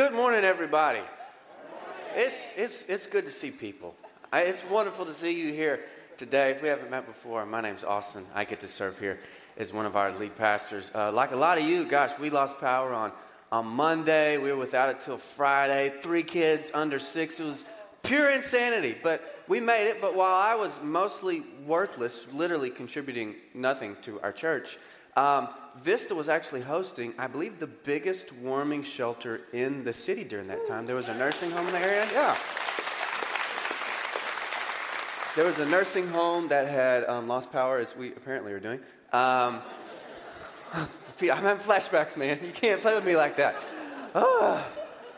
Good morning, everybody. It's, it's, it's good to see people. I, it's wonderful to see you here today. If we haven't met before, my name's Austin. I get to serve here as one of our lead pastors. Uh, like a lot of you, gosh, we lost power on, on Monday. We were without it till Friday. Three kids under six. It was pure insanity, but we made it. But while I was mostly worthless, literally contributing nothing to our church, um, Vista was actually hosting, I believe, the biggest warming shelter in the city during that time. There was a nursing home in the area. Yeah. There was a nursing home that had um, lost power, as we apparently are doing. Um, I'm having flashbacks, man. You can't play with me like that. Ah,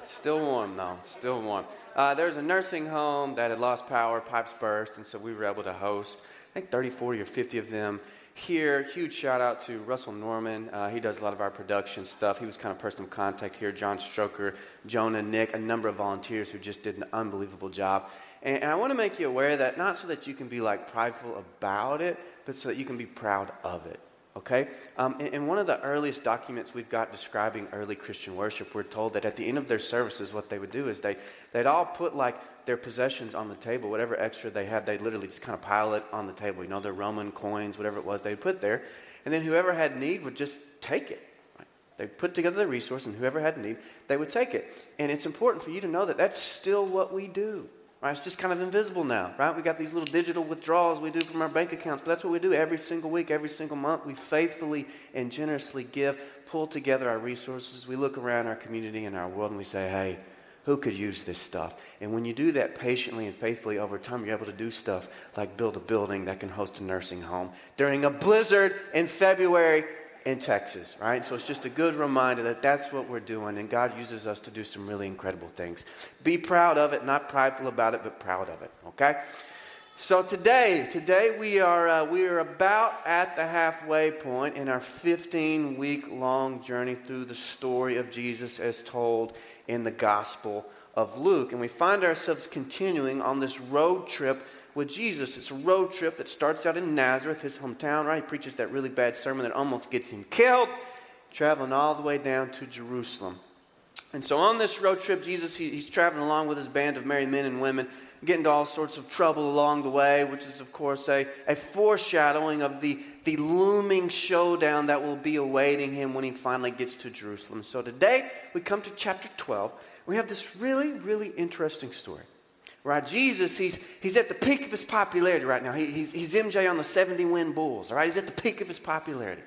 still warm, though. Still warm. Uh, there was a nursing home that had lost power, pipes burst, and so we were able to host, I think, 30, 40, or 50 of them here. Huge shout out to Russell Norman. Uh, he does a lot of our production stuff. He was kind of personal contact here. John Stroker, Jonah, Nick, a number of volunteers who just did an unbelievable job. And, and I want to make you aware that not so that you can be like prideful about it, but so that you can be proud of it. Okay? Um, in, in, one of the earliest documents we've got describing early Christian worship, we're told that at the end of their services, what they would do is they, they'd all put like their possessions on the table, whatever extra they had, they'd literally just kind of pile it on the table. You know, their Roman coins, whatever it was, they'd put there. And then whoever had need would just take it. They'd put together the resource, and whoever had need, they would take it. And it's important for you to know that that's still what we do. Right? It's just kind of invisible now, right? We got these little digital withdrawals we do from our bank accounts, but that's what we do every single week, every single month. We faithfully and generously give, pull together our resources. We look around our community and our world and we say, hey, who could use this stuff? And when you do that patiently and faithfully over time, you're able to do stuff like build a building that can host a nursing home during a blizzard in February in Texas, right? So it's just a good reminder that that's what we're doing, and God uses us to do some really incredible things. Be proud of it, not prideful about it, but proud of it, okay? So today, today we are uh, we are about at the halfway point in our 15 week long journey through the story of Jesus as told in the Gospel of Luke. And we find ourselves continuing on this road trip with Jesus. It's a road trip that starts out in Nazareth, his hometown, right? He preaches that really bad sermon that almost gets him killed, traveling all the way down to Jerusalem. And so on this road trip, Jesus, he, he's traveling along with his band of merry men and women, getting into all sorts of trouble along the way, which is, of course, a, a foreshadowing of the, the looming showdown that will be awaiting him when he finally gets to Jerusalem. So today, we come to chapter 12. We have this really, really interesting story. Right, Jesus, he's, he's at the peak of his popularity right now. He, he's, he's MJ on the 70 win Bulls, right? He's at the peak of his popularity.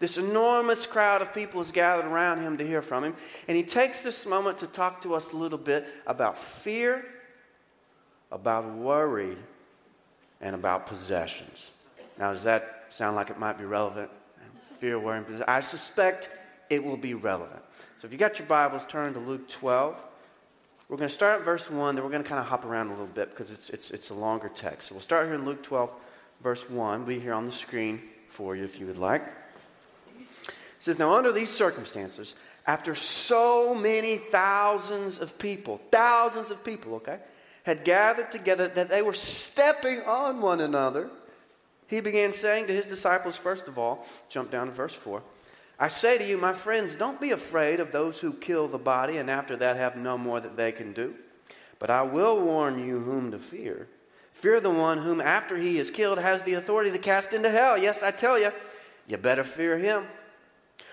This enormous crowd of people is gathered around him to hear from him. And he takes this moment to talk to us a little bit about fear, about worry, and about possessions. Now, does that sound like it might be relevant? Fear, worry, and possessions. I suspect it will be relevant. So if you got your Bibles, turn to Luke 12. We're going to start at verse 1, then we're going to kind of hop around a little bit because it's, it's, it's a longer text. So we'll start here in Luke 12, verse 1. We'll Be here on the screen for you if you would like. It says, Now, under these circumstances, after so many thousands of people, thousands of people, okay, had gathered together that they were stepping on one another, he began saying to his disciples, first of all, jump down to verse 4. I say to you, my friends, don't be afraid of those who kill the body and after that have no more that they can do. But I will warn you whom to fear. Fear the one whom, after he is killed, has the authority to cast into hell. Yes, I tell you, you better fear him.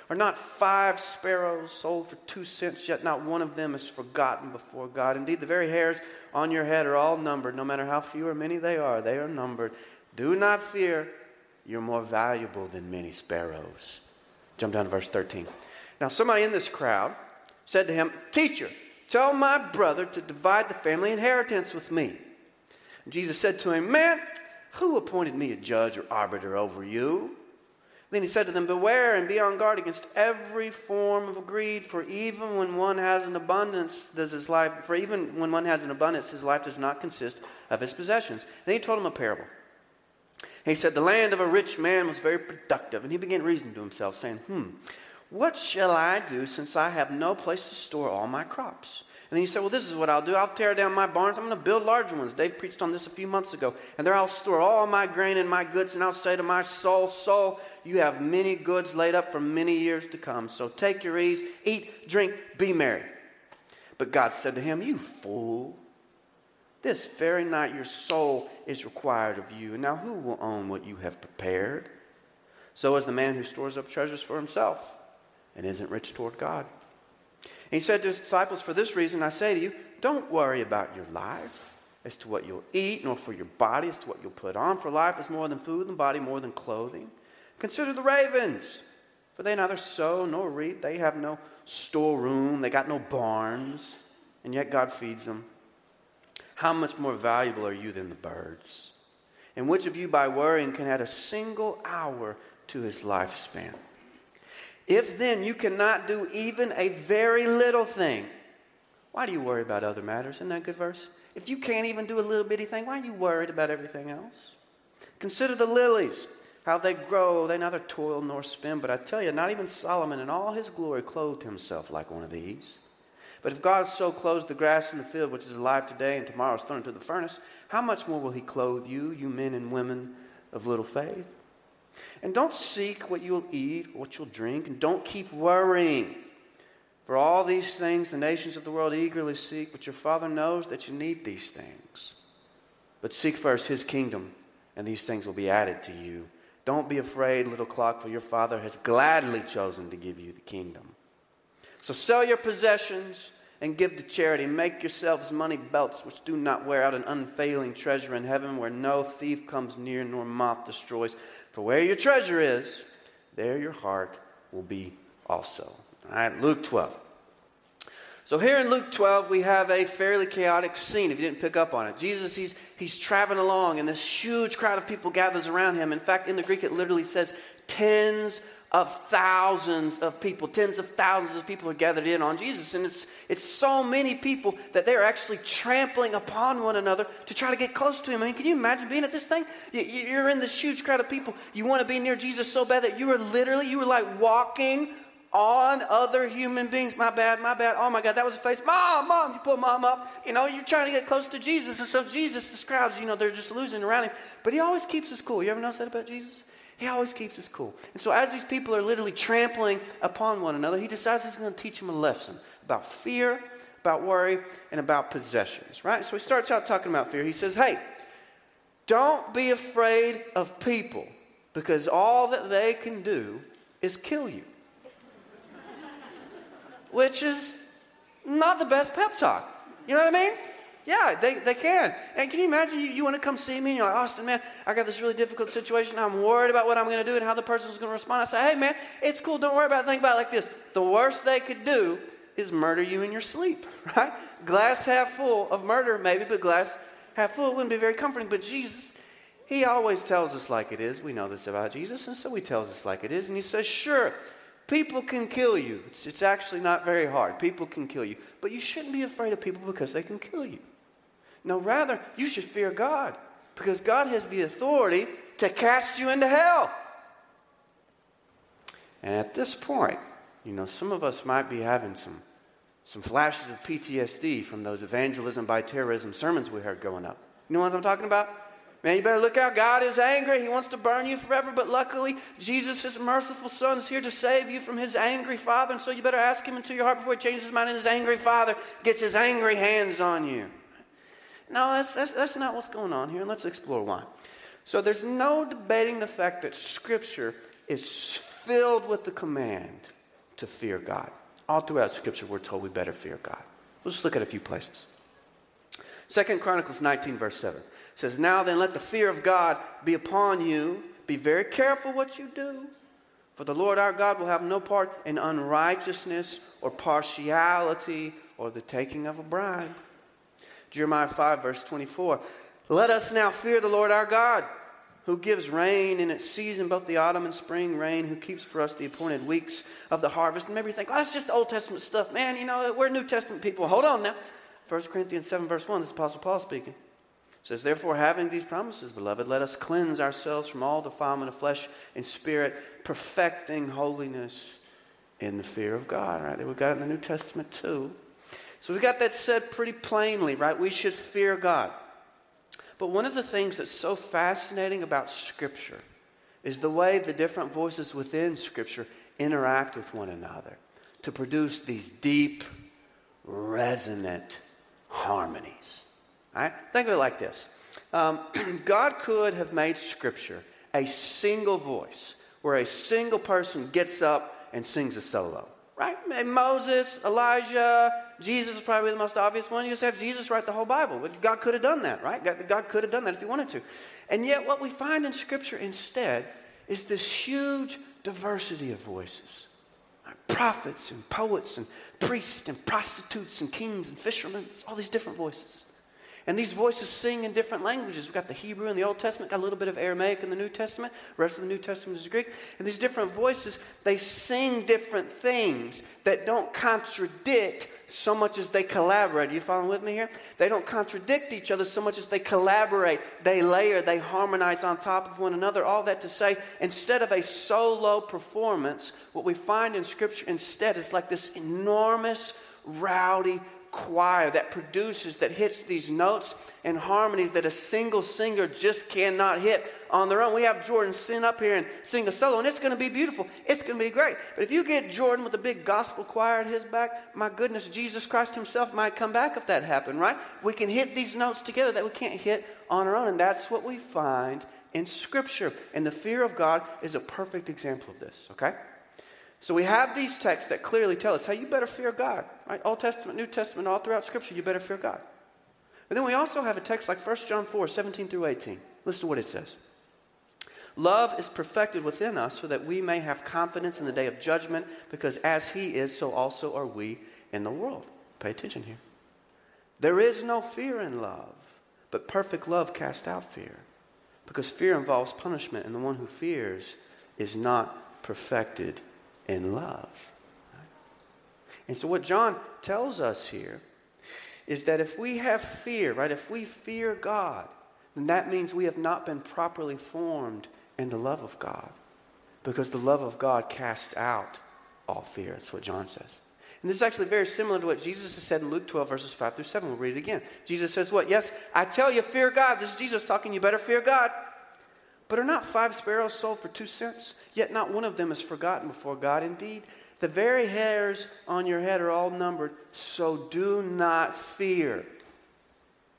Are not five sparrows sold for two cents, yet not one of them is forgotten before God? Indeed, the very hairs on your head are all numbered. No matter how few or many they are, they are numbered. Do not fear. You're more valuable than many sparrows. Jump down to verse 13. Now, somebody in this crowd said to him, Teacher, tell my brother to divide the family inheritance with me. And Jesus said to him, Man, who appointed me a judge or arbiter over you? Then he said to them, Beware and be on guard against every form of greed, for even when one has an abundance, does his life, for even when one has an abundance, his life does not consist of his possessions. Then he told him a parable. He said, The land of a rich man was very productive. And he began reasoning to himself, saying, Hmm, what shall I do since I have no place to store all my crops? And then he said, Well, this is what I'll do. I'll tear down my barns. I'm going to build larger ones. Dave preached on this a few months ago. And there I'll store all my grain and my goods. And I'll say to my soul, Soul, you have many goods laid up for many years to come. So take your ease, eat, drink, be merry. But God said to him, You fool. This very night your soul is required of you. And now who will own what you have prepared? So is the man who stores up treasures for himself and isn't rich toward God. And he said to his disciples, For this reason I say to you, don't worry about your life as to what you'll eat, nor for your body as to what you'll put on. For life is more than food, and body more than clothing. Consider the ravens, for they neither sow nor reap. They have no storeroom, they got no barns, and yet God feeds them. How much more valuable are you than the birds? And which of you, by worrying, can add a single hour to his lifespan? If then you cannot do even a very little thing, why do you worry about other matters? Isn't that a good verse? If you can't even do a little bitty thing, why are you worried about everything else? Consider the lilies, how they grow. They neither toil nor spin. But I tell you, not even Solomon in all his glory clothed himself like one of these. But if God so clothes the grass in the field, which is alive today and tomorrow is thrown into the furnace, how much more will he clothe you, you men and women of little faith? And don't seek what you'll eat what you'll drink, and don't keep worrying. For all these things the nations of the world eagerly seek, but your Father knows that you need these things. But seek first his kingdom, and these things will be added to you. Don't be afraid, little clock, for your Father has gladly chosen to give you the kingdom. So sell your possessions and give to charity. Make yourselves money belts which do not wear out, an unfailing treasure in heaven where no thief comes near nor moth destroys. For where your treasure is, there your heart will be also. All right, Luke 12. So here in Luke 12, we have a fairly chaotic scene, if you didn't pick up on it. Jesus, he's, he's traveling along, and this huge crowd of people gathers around him. In fact, in the Greek, it literally says tens of thousands of people, tens of thousands of people are gathered in on Jesus. And it's, it's so many people that they're actually trampling upon one another to try to get close to him. I mean, can you imagine being at this thing? You're in this huge crowd of people. You want to be near Jesus so bad that you were literally, you were like walking on other human beings. My bad, my bad. Oh my God, that was a face. Mom, mom, you pull mom up. You know, you're trying to get close to Jesus. And so Jesus, this crowds, you know, they're just losing around him. But he always keeps us cool. You ever notice that about Jesus? He always keeps us cool. And so, as these people are literally trampling upon one another, he decides he's going to teach them a lesson about fear, about worry, and about possessions, right? So, he starts out talking about fear. He says, Hey, don't be afraid of people because all that they can do is kill you. Which is not the best pep talk. You know what I mean? Yeah, they, they can. And can you imagine you, you want to come see me and you're like, Austin, man, I got this really difficult situation. I'm worried about what I'm going to do and how the person's going to respond. I say, hey, man, it's cool. Don't worry about it. Think about it like this. The worst they could do is murder you in your sleep, right? Glass half full of murder, maybe, but glass half full wouldn't be very comforting. But Jesus, he always tells us like it is. We know this about Jesus, and so he tells us like it is. And he says, sure, people can kill you. It's, it's actually not very hard. People can kill you. But you shouldn't be afraid of people because they can kill you. No, rather, you should fear God because God has the authority to cast you into hell. And at this point, you know, some of us might be having some, some flashes of PTSD from those evangelism by terrorism sermons we heard growing up. You know what I'm talking about? Man, you better look out. God is angry. He wants to burn you forever. But luckily, Jesus, his merciful son, is here to save you from his angry father. And so you better ask him into your heart before he changes his mind and his angry father gets his angry hands on you. No, that's, that's, that's not what's going on here, and let's explore why. So there's no debating the fact that Scripture is filled with the command to fear God. All throughout Scripture, we're told we better fear God. Let's just look at a few places. Second Chronicles 19, verse 7 says, Now then, let the fear of God be upon you. Be very careful what you do. For the Lord our God will have no part in unrighteousness or partiality or the taking of a bribe. Jeremiah 5, verse 24. Let us now fear the Lord our God, who gives rain in its season, both the autumn and spring rain, who keeps for us the appointed weeks of the harvest. And maybe you think, oh, that's just Old Testament stuff. Man, you know, we're New Testament people. Hold on now. 1 Corinthians 7, verse 1, this is Apostle Paul speaking. It says, Therefore, having these promises, beloved, let us cleanse ourselves from all defilement of flesh and spirit, perfecting holiness in the fear of God. Right there, we've got it in the New Testament too. So we've got that said pretty plainly, right? We should fear God. But one of the things that's so fascinating about Scripture is the way the different voices within Scripture interact with one another to produce these deep, resonant harmonies. All right? Think of it like this um, God could have made Scripture a single voice where a single person gets up and sings a solo. Right? Moses, Elijah, Jesus is probably the most obvious one. You just have Jesus write the whole Bible. But God could have done that, right? God, God could have done that if he wanted to. And yet, what we find in Scripture instead is this huge diversity of voices prophets and poets and priests and prostitutes and kings and fishermen, all these different voices. And these voices sing in different languages. We've got the Hebrew in the Old Testament, got a little bit of Aramaic in the New Testament. The rest of the New Testament is Greek. And these different voices, they sing different things that don't contradict so much as they collaborate. You following with me here? They don't contradict each other so much as they collaborate, they layer, they harmonize on top of one another. All that to say, instead of a solo performance, what we find in Scripture instead is like this enormous, rowdy choir that produces, that hits these notes and harmonies that a single singer just cannot hit on their own. We have Jordan sing up here and sing a solo, and it's going to be beautiful. It's going to be great. But if you get Jordan with a big gospel choir at his back, my goodness, Jesus Christ himself might come back if that happened, right? We can hit these notes together that we can't hit on our own, and that's what we find in Scripture. And the fear of God is a perfect example of this, okay? So we have these texts that clearly tell us, how you better fear God. Right? Old Testament, New Testament, all throughout Scripture, you better fear God. And then we also have a text like 1 John 4, 17 through 18. Listen to what it says. Love is perfected within us so that we may have confidence in the day of judgment, because as He is, so also are we in the world. Pay attention here. There is no fear in love, but perfect love casts out fear, because fear involves punishment, and the one who fears is not perfected in love. And so, what John tells us here is that if we have fear, right, if we fear God, then that means we have not been properly formed in the love of God. Because the love of God casts out all fear. That's what John says. And this is actually very similar to what Jesus has said in Luke 12, verses 5 through 7. We'll read it again. Jesus says, What? Yes, I tell you, fear God. This is Jesus talking. You better fear God. But are not five sparrows sold for two cents? Yet not one of them is forgotten before God. Indeed, the very hairs on your head are all numbered. So do not fear.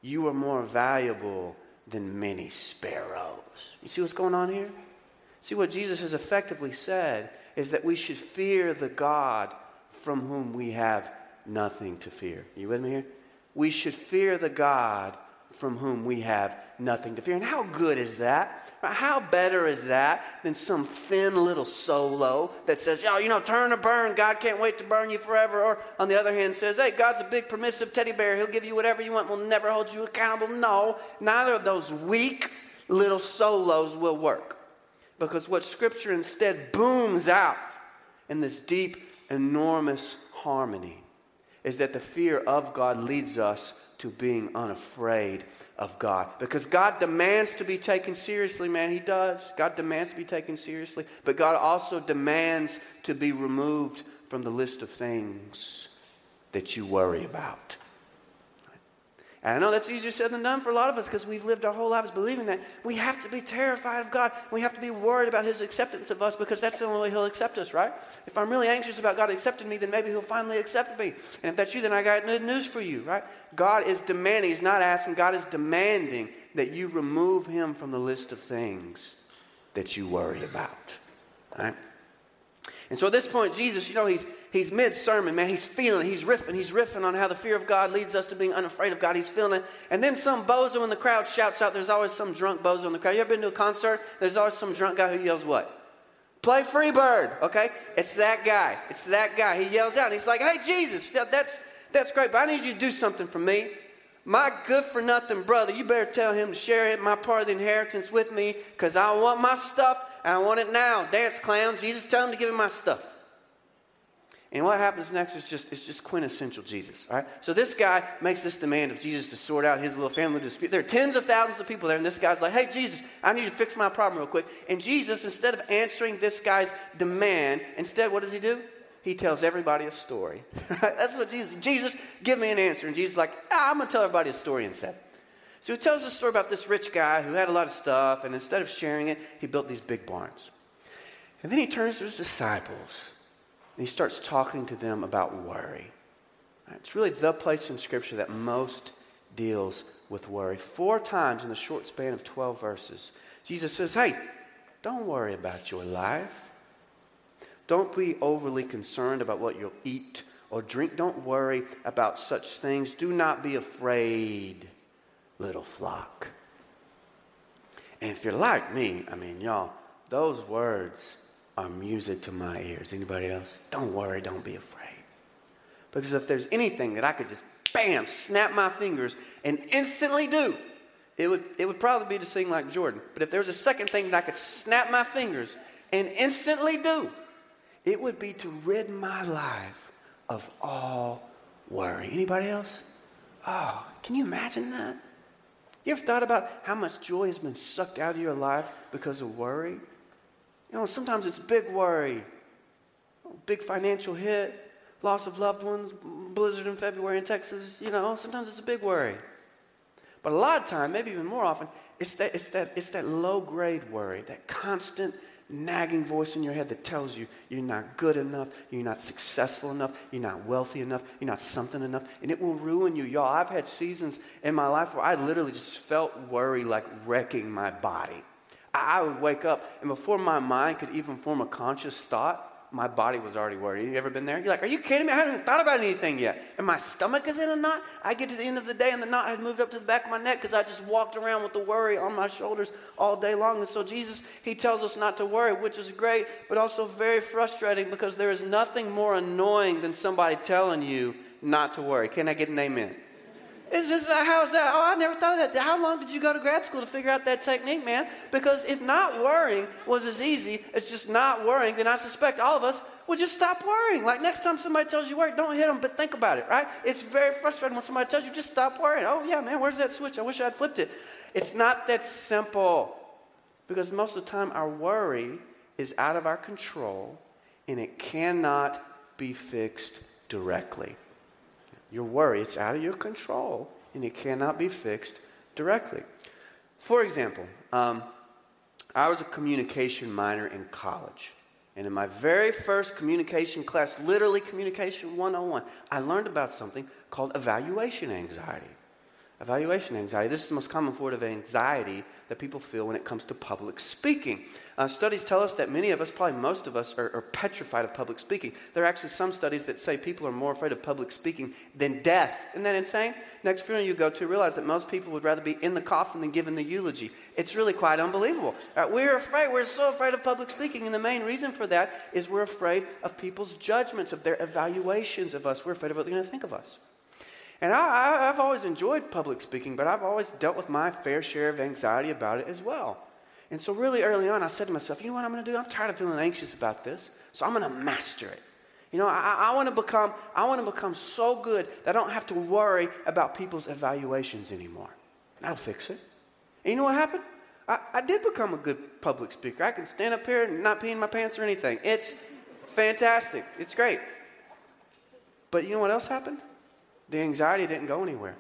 You are more valuable than many sparrows. You see what's going on here? See, what Jesus has effectively said is that we should fear the God from whom we have nothing to fear. You with me here? We should fear the God from whom we have nothing to fear. And how good is that? How better is that than some thin little solo that says, oh, you know, turn or burn, God can't wait to burn you forever. Or on the other hand says, hey, God's a big permissive teddy bear. He'll give you whatever you want, We'll never hold you accountable. No, neither of those weak little solos will work. Because what Scripture instead booms out in this deep, enormous harmony is that the fear of God leads us to being unafraid of God. Because God demands to be taken seriously, man. He does. God demands to be taken seriously. But God also demands to be removed from the list of things that you worry about. And I know that's easier said than done for a lot of us because we've lived our whole lives believing that. We have to be terrified of God. We have to be worried about His acceptance of us because that's the only way He'll accept us, right? If I'm really anxious about God accepting me, then maybe He'll finally accept me. And if that's you, then I got good news for you, right? God is demanding, He's not asking, God is demanding that you remove Him from the list of things that you worry about, right? And so at this point, Jesus, you know, he's, he's mid sermon, man. He's feeling. He's riffing. He's riffing on how the fear of God leads us to being unafraid of God. He's feeling it. And then some bozo in the crowd shouts out. There's always some drunk bozo in the crowd. You ever been to a concert? There's always some drunk guy who yells, What? Play Freebird, okay? It's that guy. It's that guy. He yells out. He's like, Hey, Jesus, that's, that's great, but I need you to do something for me. My good for nothing brother, you better tell him to share my part of the inheritance with me because I want my stuff I want it now. Dance clown. Jesus tell him to give him my stuff. And what happens next is just it's just quintessential Jesus. All right. So this guy makes this demand of Jesus to sort out his little family dispute. There are tens of thousands of people there, and this guy's like, "Hey Jesus, I need to fix my problem real quick." And Jesus, instead of answering this guy's demand, instead, what does he do? He tells everybody a story. That's what Jesus. Jesus, give me an answer. And Jesus like, ah, I'm gonna tell everybody a story instead. So he tells a story about this rich guy who had a lot of stuff, and instead of sharing it, he built these big barns. And then he turns to his disciples and he starts talking to them about worry. It's really the place in Scripture that most deals with worry. Four times in the short span of 12 verses, Jesus says, Hey, don't worry about your life. Don't be overly concerned about what you'll eat or drink. Don't worry about such things. Do not be afraid, little flock. And if you're like me, I mean, y'all, those words are music to my ears. Anybody else? Don't worry, don't be afraid. Because if there's anything that I could just, bam, snap my fingers and instantly do, it would, it would probably be to sing like Jordan. But if there was a second thing that I could snap my fingers and instantly do, it would be to rid my life of all worry. Anybody else? Oh, can you imagine that? You ever thought about how much joy has been sucked out of your life because of worry? You know, sometimes it's big worry, big financial hit, loss of loved ones, blizzard in February in Texas. You know, sometimes it's a big worry. But a lot of time, maybe even more often, it's that, it's that, it's that low grade worry, that constant nagging voice in your head that tells you you're not good enough, you're not successful enough, you're not wealthy enough, you're not something enough, and it will ruin you. Y'all, I've had seasons in my life where I literally just felt worry like wrecking my body. I would wake up, and before my mind could even form a conscious thought, my body was already worried. You ever been there? You're like, are you kidding me? I haven't thought about anything yet. And my stomach is in a knot. I get to the end of the day and the knot had moved up to the back of my neck because I just walked around with the worry on my shoulders all day long. And so Jesus, he tells us not to worry, which is great, but also very frustrating because there is nothing more annoying than somebody telling you not to worry. Can I get an amen? It's just, how's that? Oh, I never thought of that. How long did you go to grad school to figure out that technique, man? Because if not worrying was as easy as just not worrying, then I suspect all of us would just stop worrying. Like next time somebody tells you worry, don't hit them, but think about it, right? It's very frustrating when somebody tells you just stop worrying. Oh, yeah, man, where's that switch? I wish I'd flipped it. It's not that simple. Because most of the time, our worry is out of our control and it cannot be fixed directly. Your worry, it's out of your control and it cannot be fixed directly. For example, um, I was a communication minor in college. And in my very first communication class, literally Communication 101, I learned about something called evaluation anxiety. Evaluation anxiety. This is the most common form of anxiety that people feel when it comes to public speaking. Uh, studies tell us that many of us, probably most of us, are, are, petrified of public speaking. There are actually some studies that say people are more afraid of public speaking than death. Isn't that insane? Next funeral you go to, realize that most people would rather be in the coffin than giving the eulogy. It's really quite unbelievable. Uh, we're afraid, we're so afraid of public speaking, and the main reason for that is we're afraid of people's judgments, of their evaluations of us. We're afraid of what they're going to think of us. And I, have always enjoyed public speaking, but I've always dealt with my fair share of anxiety about it as well. And so, really early on, I said to myself, you know what I'm going to do? I'm tired of feeling anxious about this, so I'm going to master it. You know, I, I want to become, I want to become so good that I don't have to worry about people's evaluations anymore. And that'll fix it. And you know what happened? I, I did become a good public speaker. I can stand up here and not pee in my pants or anything. It's fantastic. It's great. But you know what else happened? The anxiety didn't go anywhere.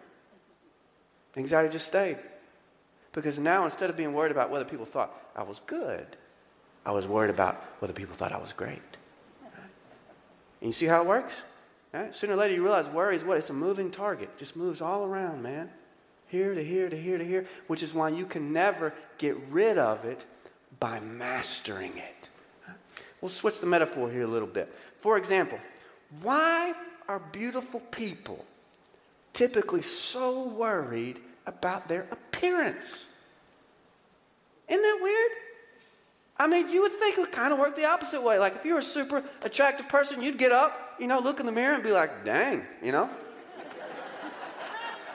The anxiety just stayed. Because now, instead of being worried about whether people thought I was good, I was worried about whether people thought I was great. And you see how it works? Right? Sooner or later, you realize worry is what? It's a moving target. It just moves all around, man. Here to here to here to here, which is why you can never get rid of it by mastering it. We'll switch the metaphor here a little bit. For example, why are beautiful people typically so worried about their appearance. Isn't that weird? I mean, you would think it would kind of work the opposite way. Like if you were a super attractive person, you'd get up, you know, look in the mirror and be like, dang, you know.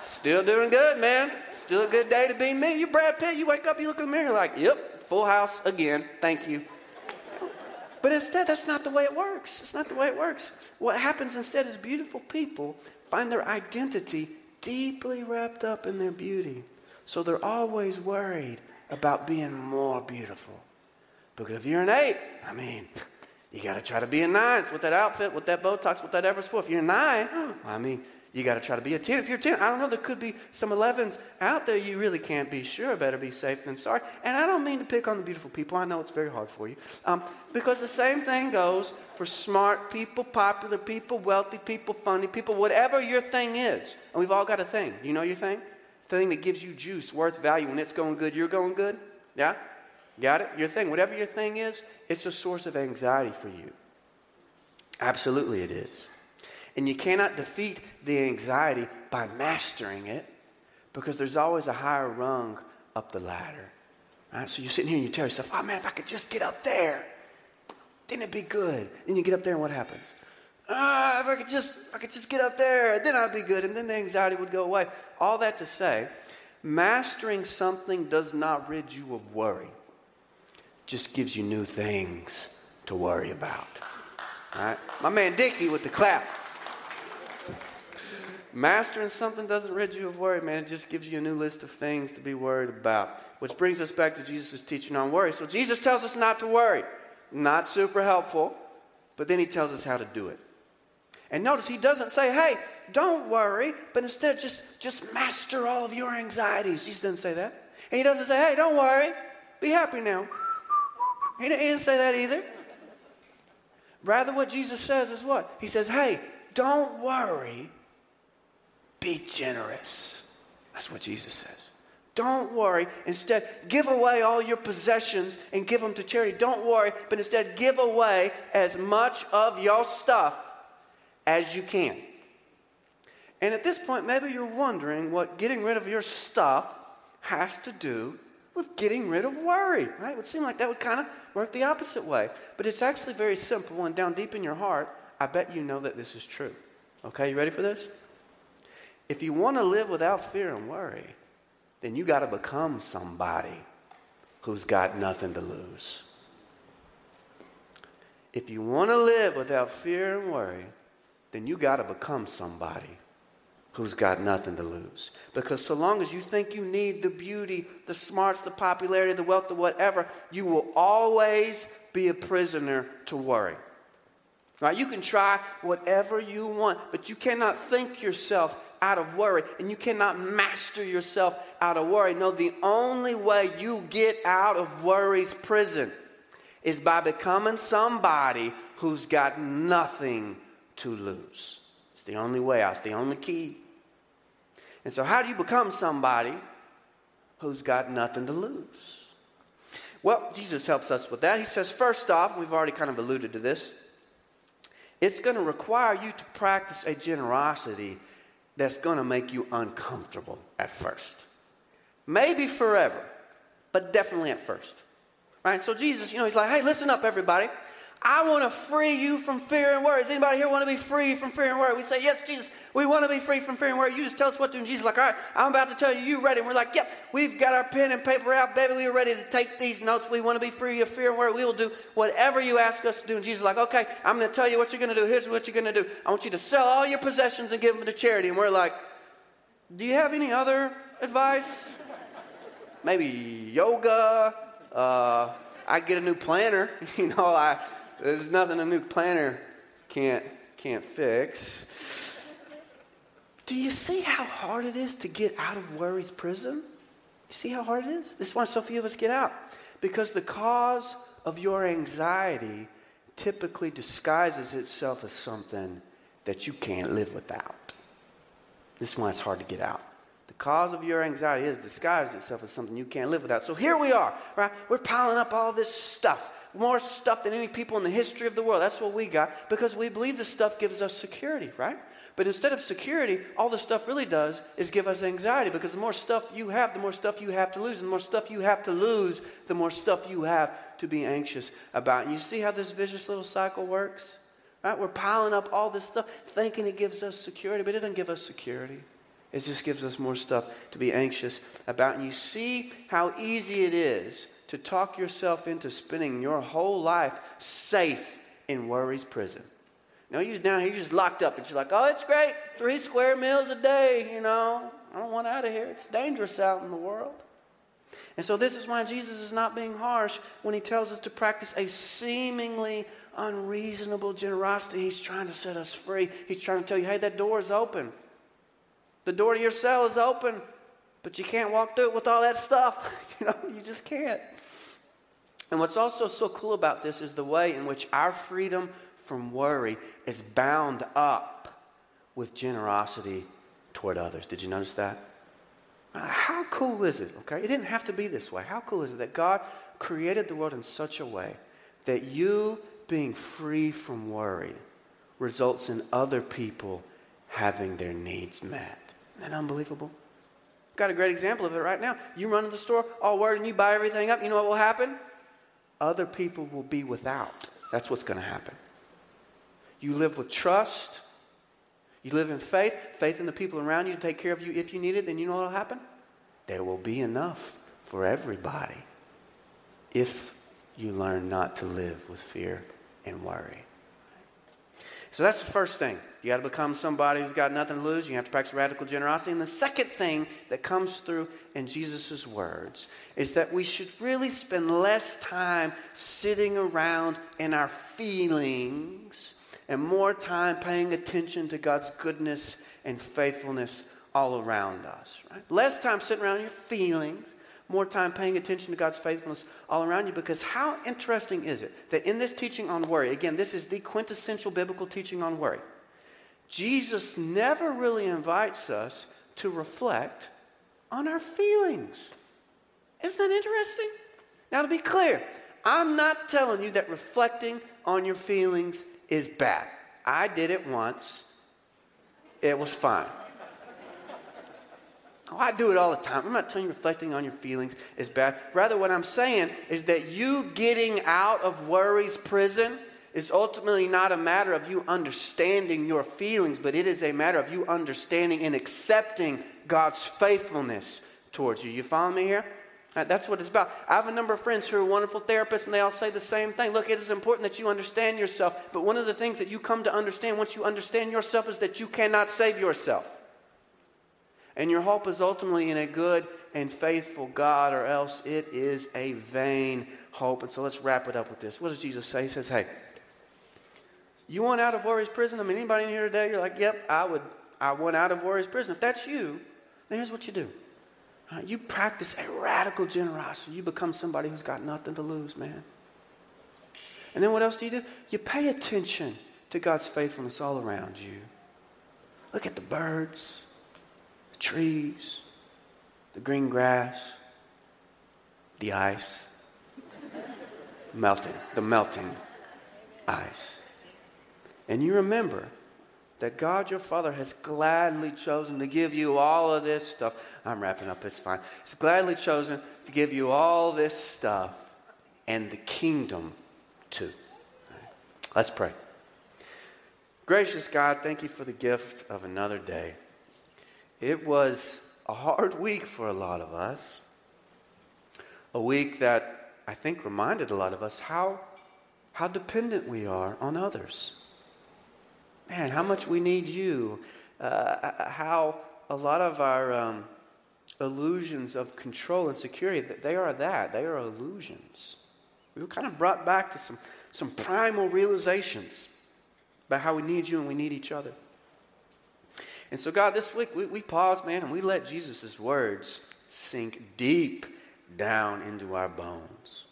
Still doing good, man. Still a good day to be me. You Brad Pitt, you wake up, you look in the mirror, like, yep, full house again. Thank you. But instead, that's not the way it works. It's not the way it works. What happens instead is beautiful people find their identity deeply wrapped up in their beauty. So they're always worried about being more beautiful. Because if you're an eight, I mean, you got to try to be a nine It's with that outfit, with that Botox, with that Everest 4. If you're a nine, I mean, you got to try to be a 10. If you're 10, I don't know, there could be some 11s out there you really can't be sure. Better be safe than sorry. And I don't mean to pick on the beautiful people. I know it's very hard for you. Um, because the same thing goes for smart people, popular people, wealthy people, funny people, whatever your thing is. And we've all got a thing. Do You know your thing? Thing that gives you juice, worth, value. When it's going good, you're going good? Yeah? Got it? Your thing. Whatever your thing is, it's a source of anxiety for you. Absolutely, it is. And you cannot defeat the anxiety by mastering it because there's always a higher rung up the ladder. Right? So you're sitting here and you tell yourself, oh man, if I could just get up there, then it'd be good. Then you get up there and what happens? Ah, if I could just if I could just get up there, then I'd be good. And then the anxiety would go away. All that to say, mastering something does not rid you of worry. Just gives you new things to worry about. All right? My man Dickie with the clap. Mastering something doesn't rid you of worry, man. It just gives you a new list of things to be worried about. Which brings us back to Jesus' teaching on worry. So Jesus tells us not to worry. Not super helpful, but then he tells us how to do it. And notice he doesn't say, hey, don't worry, but instead just, just master all of your anxieties. He doesn't say that. And he doesn't say, hey, don't worry, be happy now. He didn't say that either. Rather, what Jesus says is what? He says, hey, don't worry, be generous. That's what Jesus says. Don't worry. Instead, give away all your possessions and give them to charity. Don't worry, but instead, give away as much of your stuff as you can. And at this point, maybe you're wondering what getting rid of your stuff has to do with getting rid of worry, right? It would seem like that would kind of work the opposite way. But it's actually very simple, and down deep in your heart, I bet you know that this is true. Okay, you ready for this? If you want to live without fear and worry, then you got to become somebody who's got nothing to lose. If you want to live without fear and worry, then you got to become somebody who's got nothing to lose. Because so long as you think you need the beauty, the smarts, the popularity, the wealth, the whatever, you will always be a prisoner to worry. Right? You can try whatever you want, but you cannot think yourself out of worry, and you cannot master yourself out of worry. No, the only way you get out of worry's prison is by becoming somebody who's got nothing to lose. It's the only way out, it's the only key. And so, how do you become somebody who's got nothing to lose? Well, Jesus helps us with that. He says, first off, we've already kind of alluded to this, it's going to require you to practice a generosity that's going to make you uncomfortable at first. Maybe forever, but definitely at first. Right? So Jesus, you know, he's like, hey, listen up, everybody. I want to free you from fear and worry. Does anybody here want to be free from fear and worry? We say, Yes, Jesus, we want to be free from fear and worry. You just tell us what to do. And Jesus like, All right, I'm about to tell you, you ready? And we're like, Yep, we've got our pen and paper out, baby. We're ready to take these notes. We want to be free of fear and worry. We will do whatever you ask us to do. And Jesus is like, Okay, I'm going to tell you what you're going to do. Here's what you're going to do. I want you to sell all your possessions and give them to charity. And we're like, Do you have any other advice? Maybe yoga. Uh, I get a new planner. You know, I there's nothing a new planner can't, can't fix. Do you see how hard it is to get out of worry's prison? You see how hard it is? This is why so few of us get out. Because the cause of your anxiety typically disguises itself as something that you can't live without. This is why it's hard to get out. The cause of your anxiety is disguised itself as something you can't live without. So here we are, right? We're piling up all this stuff more stuff than any people in the history of the world. That's what we got because we believe this stuff gives us security, right? But instead of security, all this stuff really does is give us anxiety because the more stuff you have, the more stuff you have to lose. And the more stuff you have to lose, the more stuff you have to be anxious about. And you see how this vicious little cycle works? Right? We're piling up all this stuff thinking it gives us security, but it doesn't give us security. It just gives us more stuff to be anxious about. And you see how easy it is to talk yourself into spending your whole life safe in worry's prison. No, you now you're just locked up, and you're like, oh, it's great, three square meals a day. You know, I don't want out of here. It's dangerous out in the world. And so this is why Jesus is not being harsh when he tells us to practice a seemingly unreasonable generosity. He's trying to set us free. He's trying to tell you, hey, that door is open. The door to your cell is open, but you can't walk through it with all that stuff. you know, you just can't. And what's also so cool about this is the way in which our freedom from worry is bound up with generosity toward others. Did you notice that? Uh, how cool is it? Okay, it didn't have to be this way. How cool is it that God created the world in such a way that you being free from worry results in other people having their needs met? Isn't that unbelievable? Got a great example of it right now. You run to the store all worried and you buy everything up. You know what will happen? Other people will be without. That's what's going to happen. You live with trust. You live in faith, faith in the people around you to take care of you if you need it, then you know what will happen? There will be enough for everybody if you learn not to live with fear and worry. So that's the first thing. You got to become somebody who's got nothing to lose. You have to practice radical generosity. And the second thing that comes through in Jesus' words is that we should really spend less time sitting around in our feelings and more time paying attention to God's goodness and faithfulness all around us. Right? Less time sitting around your feelings, more time paying attention to God's faithfulness all around you. Because how interesting is it that in this teaching on worry, again, this is the quintessential biblical teaching on worry, Jesus never really invites us to reflect on our feelings. Isn't that interesting? Now, to be clear, I'm not telling you that reflecting on your feelings is bad. I did it once, it was fine. Oh, I do it all the time. I'm not telling you reflecting on your feelings is bad. Rather, what I'm saying is that you getting out of worry's prison is ultimately not a matter of you understanding your feelings, but it is a matter of you understanding and accepting God's faithfulness towards you. You follow me here? That's what it's about. I have a number of friends who are wonderful therapists, and they all say the same thing. Look, it is important that you understand yourself, but one of the things that you come to understand once you understand yourself is that you cannot save yourself. And your hope is ultimately in a good and faithful God, or else it is a vain hope. And so let's wrap it up with this. What does Jesus say? He says, Hey, you want out of worry's prison? I mean, anybody in here today, you're like, Yep, I would, I want out of worry's prison. If that's you, then here's what you do uh, you practice a radical generosity. You become somebody who's got nothing to lose, man. And then what else do you do? You pay attention to God's faithfulness all around you. Look at the birds, trees, the green grass, the ice, melting, the melting ice. And you remember that God your Father has gladly chosen to give you all of this stuff. I'm wrapping up, it's fine. He's gladly chosen to give you all this stuff and the kingdom too. Right. Let's pray. Gracious God, thank you for the gift of another day. It was a hard week for a lot of us, a week that I think reminded a lot of us how, how dependent we are on others man, how much we need you. Uh, how a lot of our um, illusions of control and security, they are that. They are illusions. We were kind of brought back to some, some primal realizations about how we need you and we need each other. And so, God, this week we, we pause, man, and we let Jesus' words sink deep down into our bones.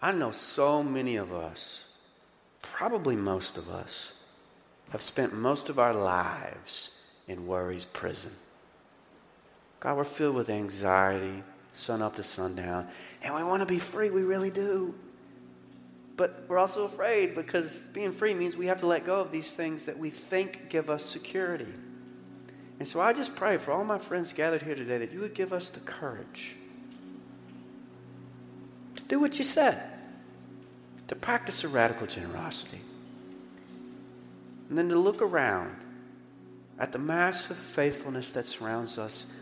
I know so many of us, probably most of us, have spent most of our lives in worry's prison. God, we're filled with anxiety, sun up to sundown, and we want to be free. We really do. But we're also afraid because being free means we have to let go of these things that we think give us security. And so I just pray for all my friends gathered here today that you would give us the courage to do what you said, to practice a radical generosity and then to look around at the massive faithfulness that surrounds us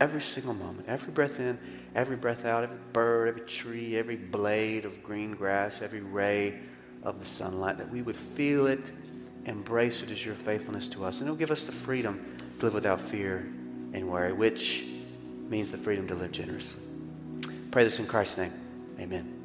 every single moment, every breath in, every breath out, every bird, every tree, every blade of green grass, every ray of the sunlight, that we would feel it, embrace it as your faithfulness to us. And it'll give us the freedom to live without fear and worry, which means the freedom to live generously. Pray this in Christ's name. Amen.